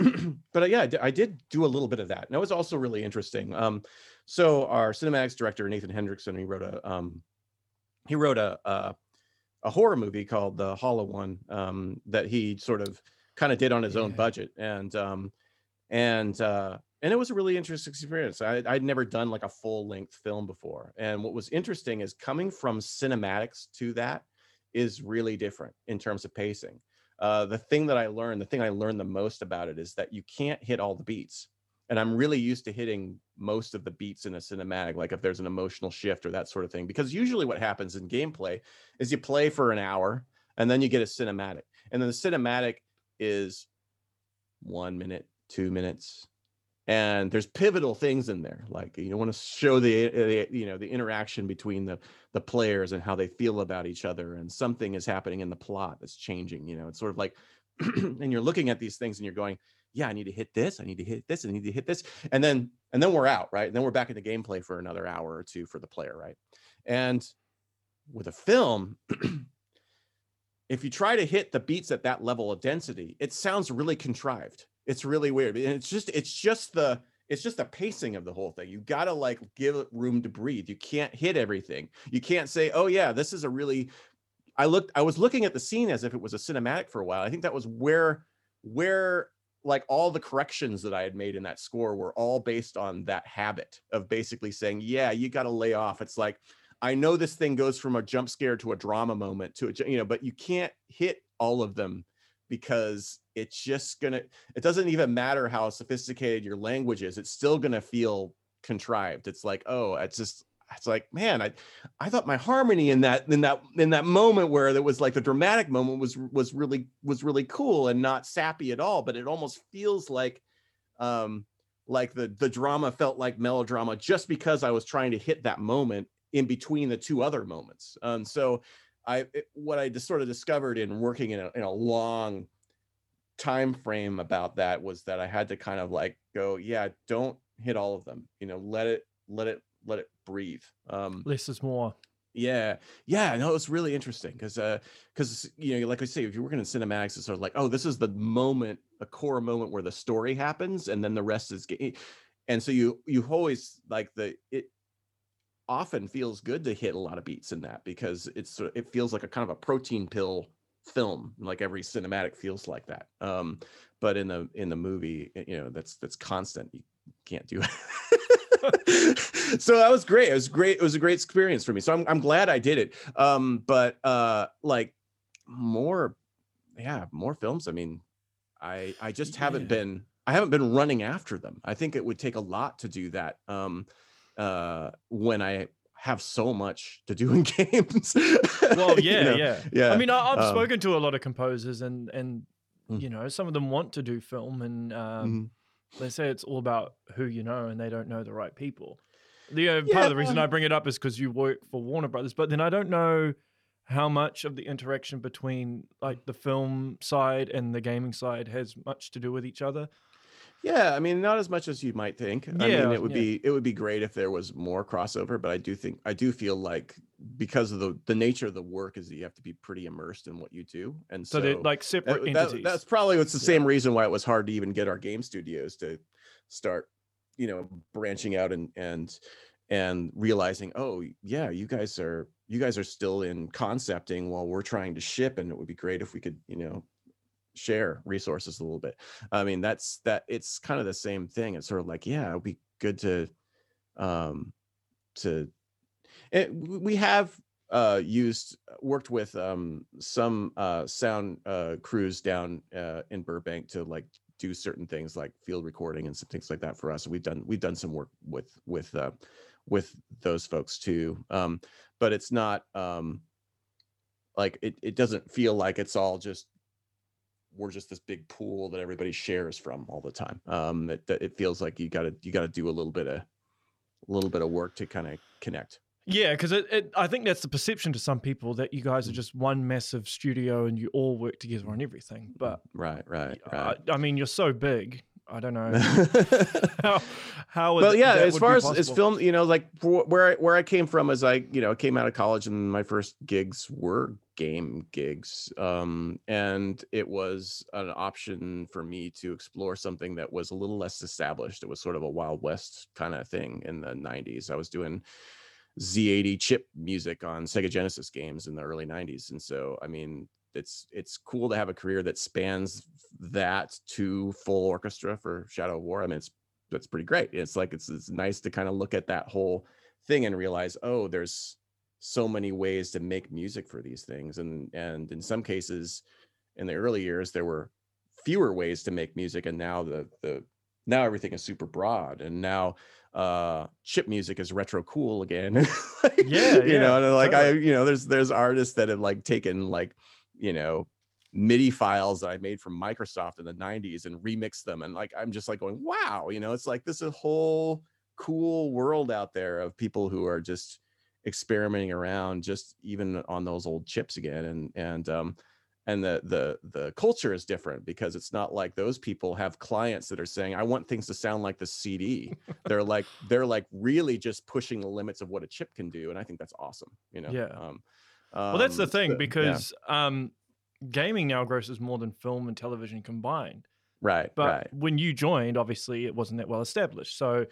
but uh, yeah, I did, I did, do a little bit of that. And it was also really interesting. Um, so our cinematics director Nathan Hendrickson, he wrote a um, he wrote a, a, a horror movie called The Hollow One um, that he sort of kind of did on his yeah. own budget, and um, and uh, and it was a really interesting experience. I, I'd never done like a full length film before, and what was interesting is coming from cinematics to that is really different in terms of pacing uh, the thing that I learned, the thing I learned the most about it is that you can't hit all the beats. And I'm really used to hitting most of the beats in a cinematic, like if there's an emotional shift or that sort of thing. Because usually what happens in gameplay is you play for an hour and then you get a cinematic. And then the cinematic is one minute, two minutes, and there's pivotal things in there like you want to show the, the, you know the interaction between the the players and how they feel about each other and something is happening in the plot that's changing you know it's sort of like [CLEARS THROAT] and you're looking at these things and you're going yeah i need to hit this i need to hit this i need to hit this and then and then we're out right and then we're back in the gameplay for another hour or two for the player right and with a film [CLEARS THROAT] if you try to hit the beats at that level of density it sounds really contrived it's really weird. And it's just it's just the it's just the pacing of the whole thing. You got to like give it room to breathe. You can't hit everything. You can't say, "Oh yeah, this is a really I looked I was looking at the scene as if it was a cinematic for a while. I think that was where where like all the corrections that I had made in that score were all based on that habit of basically saying, "Yeah, you got to lay off." It's like I know this thing goes from a jump scare to a drama moment to a you know, but you can't hit all of them because it's just gonna it doesn't even matter how sophisticated your language is it's still gonna feel contrived it's like oh it's just it's like man i i thought my harmony in that in that in that moment where there was like the dramatic moment was was really was really cool and not sappy at all but it almost feels like um like the the drama felt like melodrama just because i was trying to hit that moment in between the two other moments um so I it, what I just sort of discovered in working in a, in a long time frame about that was that I had to kind of like go, yeah, don't hit all of them. You know, let it let it let it breathe. Um less is more. Yeah, yeah, no, it's really interesting because uh because you know, like I say, if you're working in cinematics, it's sort of like, oh, this is the moment, a core moment where the story happens, and then the rest is and so you you always like the it often feels good to hit a lot of beats in that because it's it feels like a kind of a protein pill film like every cinematic feels like that um but in the in the movie you know that's that's constant you can't do [LAUGHS] it so that was great it was great it was a great experience for me so I'm, I'm glad i did it um but uh like more yeah more films i mean i i just yeah. haven't been i haven't been running after them i think it would take a lot to do that um uh, when I have so much to do in [LAUGHS] games. well, [LAUGHS] yeah, you know? yeah, yeah. I mean, I, have um, spoken to a lot of composers, and and mm. you know, some of them want to do film, and um, mm. They say it's all about who you know, and they don't know the right people. The uh, yeah, part of the reason I bring it up is because you work for Warner Brothers, but then I don't know how much of the interaction between like the film side and the gaming side has much to do with each other. Yeah, I mean, not as much as you might think. Yeah, I mean, it would yeah. be it would be great if there was more crossover, but I do think I do feel like because of the the nature of the work is that you have to be pretty immersed in what you do, and so, so they're like separate that, entities. That, that's probably what's the yeah. same reason why it was hard to even get our game studios to start, you know, branching out and and and realizing, oh yeah, you guys are you guys are still in concepting while we're trying to ship, and it would be great if we could, you know, share resources a little bit. I mean, that's that it's kind of the same thing. It's sort of like, yeah, it'd be good to um to it, we have uh used worked with um some uh sound uh crews down uh in Burbank to like do certain things like field recording and some things like that for us. We've done we've done some work with with uh with those folks too. Um but it's not um like it, it doesn't feel like it's all just we're just this big pool that everybody shares from all the time. Um, it, it feels like you got to you got to do a little bit of a little bit of work to kind of connect. Yeah, because I think that's the perception to some people that you guys are mm. just one massive studio and you all work together on everything. But right, right, right. I, I mean, you're so big. I don't know [LAUGHS] how. how well, yeah. As far as, as film, you know, like where I, where I came from, as I you know came out of college and my first gigs were game gigs, um, and it was an option for me to explore something that was a little less established. It was sort of a Wild West kind of thing in the '90s. I was doing Z80 chip music on Sega Genesis games in the early 90s. And so, I mean, it's it's cool to have a career that spans that to full orchestra for Shadow of War. I mean, it's that's pretty great. It's like it's it's nice to kind of look at that whole thing and realize, oh, there's so many ways to make music for these things. And and in some cases, in the early years, there were fewer ways to make music, and now the the now everything is super broad and now uh chip music is retro cool again [LAUGHS] like, yeah you yeah, know and like totally. i you know there's there's artists that have like taken like you know MIDI files that I made from Microsoft in the 90s and remix them. And like, I'm just like going, wow, you know, it's like this is a whole cool world out there of people who are just experimenting around just even on those old chips again. And, and, um, and the the the culture is different because it's not like those people have clients that are saying i want things to sound like the cd they're like they're like really just pushing the limits of what a chip can do and i think that's awesome you know Yeah. um, well, that's the um, thing so- yeah, because um, gaming now grosses more than film and television combined. right But right. when you joined, obviously it wasn't that well established. So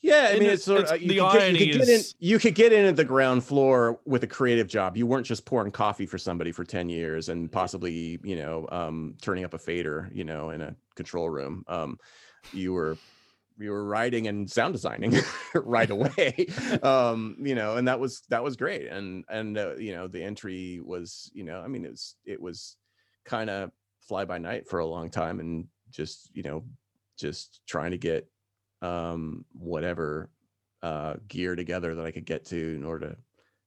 yeah i mean it- it's sort of you the could, get, you, could get in, you could get in at the ground floor with a creative job. You weren't just pouring coffee for somebody for 10 years and possibly you know um, turning up a fader you know in a control room. Um, you were you were writing and sound designing [LAUGHS] right [LAUGHS] away um you know and that was that was great. And and uh, you know the entry was you know i mean it was it was kind of fly by night for a long time and just you know just trying to get um whatever uh gear together that i could get to in order to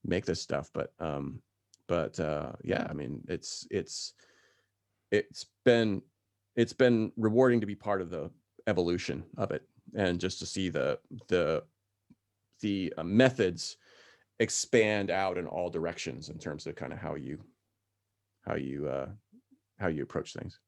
make this stuff. But um but uh yeah i mean it's it's it's been it's been rewarding to be part of the evolution of it and just to see the the the uh, methods expand out in all directions in terms of kind of how you how you uh how you approach things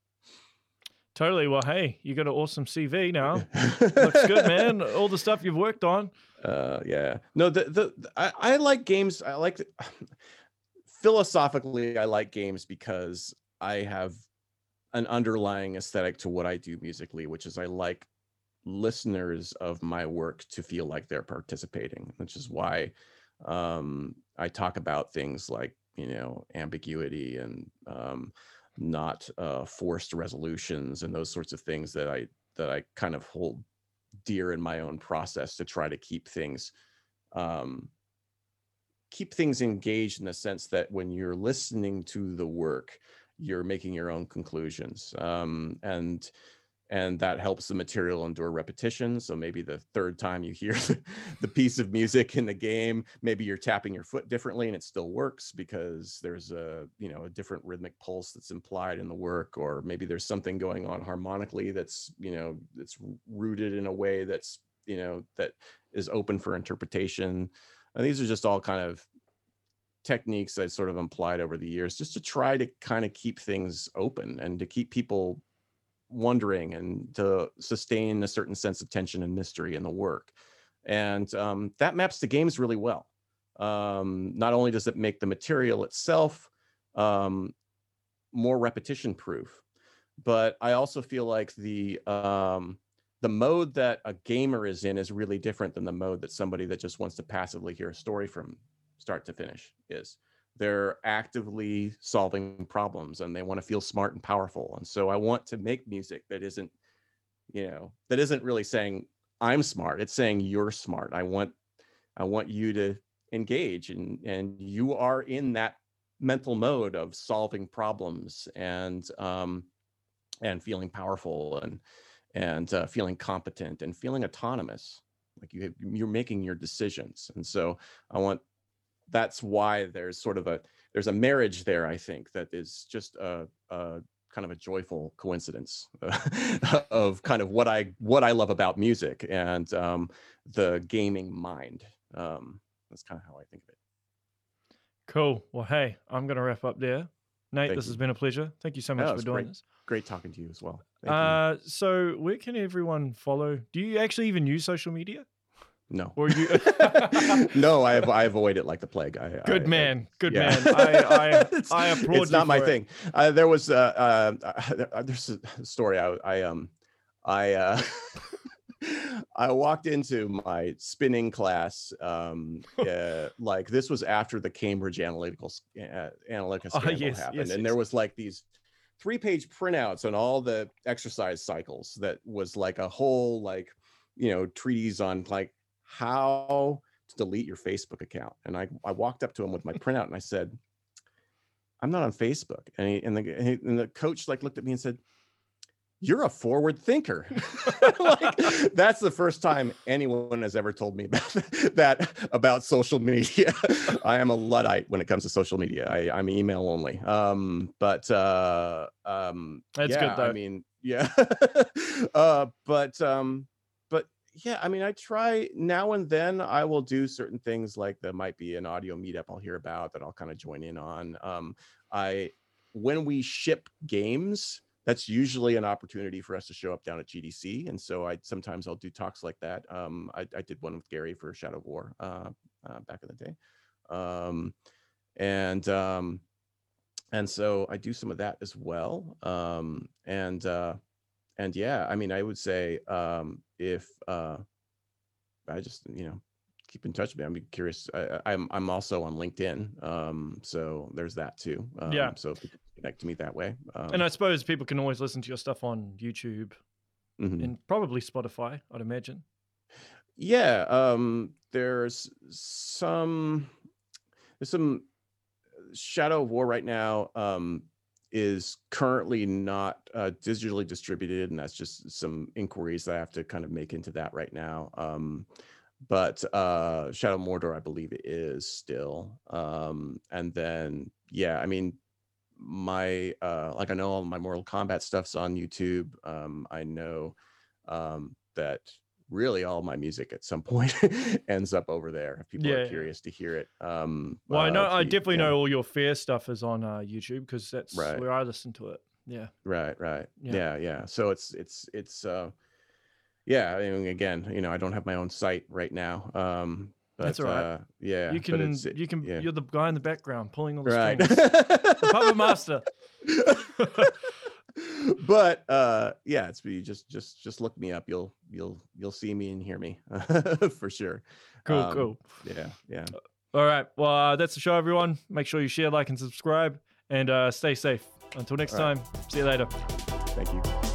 totally. Well, hey, you got an awesome CV now. [LAUGHS] Looks good, man. All the stuff you've worked on. uh yeah no the the the- i, I like games i like the, [SIGHS] philosophically i like games because i have an underlying aesthetic to what i do musically which is i like listeners of my work to feel like they're participating which is why um i talk about things like you know ambiguity and um not uh forced resolutions and those sorts of things that i that i kind of hold dear in my own process to try to keep things um keep things engaged in the sense that when you're listening to the work you're making your own conclusions. Um and and that helps the material endure repetition so maybe the third time you hear [LAUGHS] the, piece of music in the game maybe you're tapping your foot differently and it still works because there's a you know a different rhythmic pulse that's implied in the work or maybe there's something going on harmonically that's you know that's rooted in a way that's you know that is open for interpretation. And these are just all kind of techniques that sort of implied over the years just to try to kind of keep things open and to keep people wondering and to sustain a certain sense of tension and mystery in the work. And um, that maps to games really well. Um, not only does it make the material itself um, more repetition proof but i also feel like the um, the mode that a gamer is in is really different than the mode that somebody that just wants to passively hear a story from start to finish is they're actively solving problems and they want to feel smart and powerful and so i want to make music that isn't you know that isn't really saying i'm smart it's saying you're smart i want i want you to engage and and you are in that mental mode of solving problems and um and feeling powerful and and uh, feeling competent and feeling autonomous like you have, you're making your decisions and so i want that's why there's sort of a there's a marriage there i think that is just a, a kind of a joyful coincidence [LAUGHS] of kind of what i what i love about music and um, the gaming mind um, that's kind of how i think of it Cool. Well, hey, I'm going to wrap up there. Nate, Thank this you. has been a pleasure. Thank you so much Yeah, for doing great. this. great talking to you as well Thank you. Uh, so where can everyone follow? Do you actually even use social media? No Or you? [LAUGHS] no i i avoid it like the plague I, Good I- I- man. Good yeah. man. I I, [LAUGHS] It's- I applaud it's you not my it. thing uh, there was uh, uh, uh there's a story i i um i uh [LAUGHS] I walked into my spinning class. Um, uh, like this was after the Cambridge Analytical s- uh, Analytica Ah, scandal yes, happened, yes, and yes. there was like these three-page printouts on all the exercise cycles. That was like a whole like you know treatise on like how to delete your Facebook account. And I I walked up to him with my [LAUGHS] printout and I said, "I'm not on Facebook." And he, and the and, he, and the coach like looked at me and said, you're a forward thinker. [LAUGHS] like that's the first time anyone has ever told me [LAUGHS] about that about social media. I am a luddite when it comes to social media. I, I'm email only. Um, but uh, um, That's yeah, good, though. I mean, yeah. uh, but um, but yeah, I mean, I try now and then. I will do certain things like there might be an audio meetup I'll hear about that I'll kind of join in on. Um, I when we ship games that's usually an opportunity for us to show up down at GDC. And so I sometimes I'll do talks like that. Um, I, I did one with Garry for Shadow of War uh, uh, back in the day. Um, and um, and so I do some of that as well. Um, and uh, and yeah, I mean, I would say um, if uh, I just you know keep in touch with me, I'm curious. I, I'm I'm also on LinkedIn, um, so there's that too. Um, Yeah. So connect to me that way. Um, And I suppose people can always listen to your stuff on YouTube mhm. and probably Spotify, I'd imagine. yeah um there's some there's some shadow of war right now um is currently not uh, digitally distributed and that's just some inquiries that i have to kind of make into that right now um but uh shadow mordor i believe it is still um and then yeah i mean my uh like i know all my mortal kombat stuff's on youtube um i know um that really all my music at some point [LAUGHS] ends up over there if people Yeah, are curious to hear it um Well, I uh, know, to I definitely yeah, know all your F.E.A.R stuff is on uh, YouTube because that's Right. where I listen to it. Yeah. right right Yeah. yeah. yeah so it's it's it's uh yeah i mean again you know i don't have my own site right now um but That's all right. uh yeah you can, it's- you can, yeah. you're the guy in the background pulling all the right strings. the puppet master. [LAUGHS] [LAUGHS] but uh yeah it's you just just just look me up you'll you'll you'll see me and hear me [LAUGHS] for sure Cool, Um, cool. yeah yeah All right. Well, uh, that's the show, everyone. Make sure you share, like, and subscribe, and uh, stay safe. Until next right. time, see you later. thank you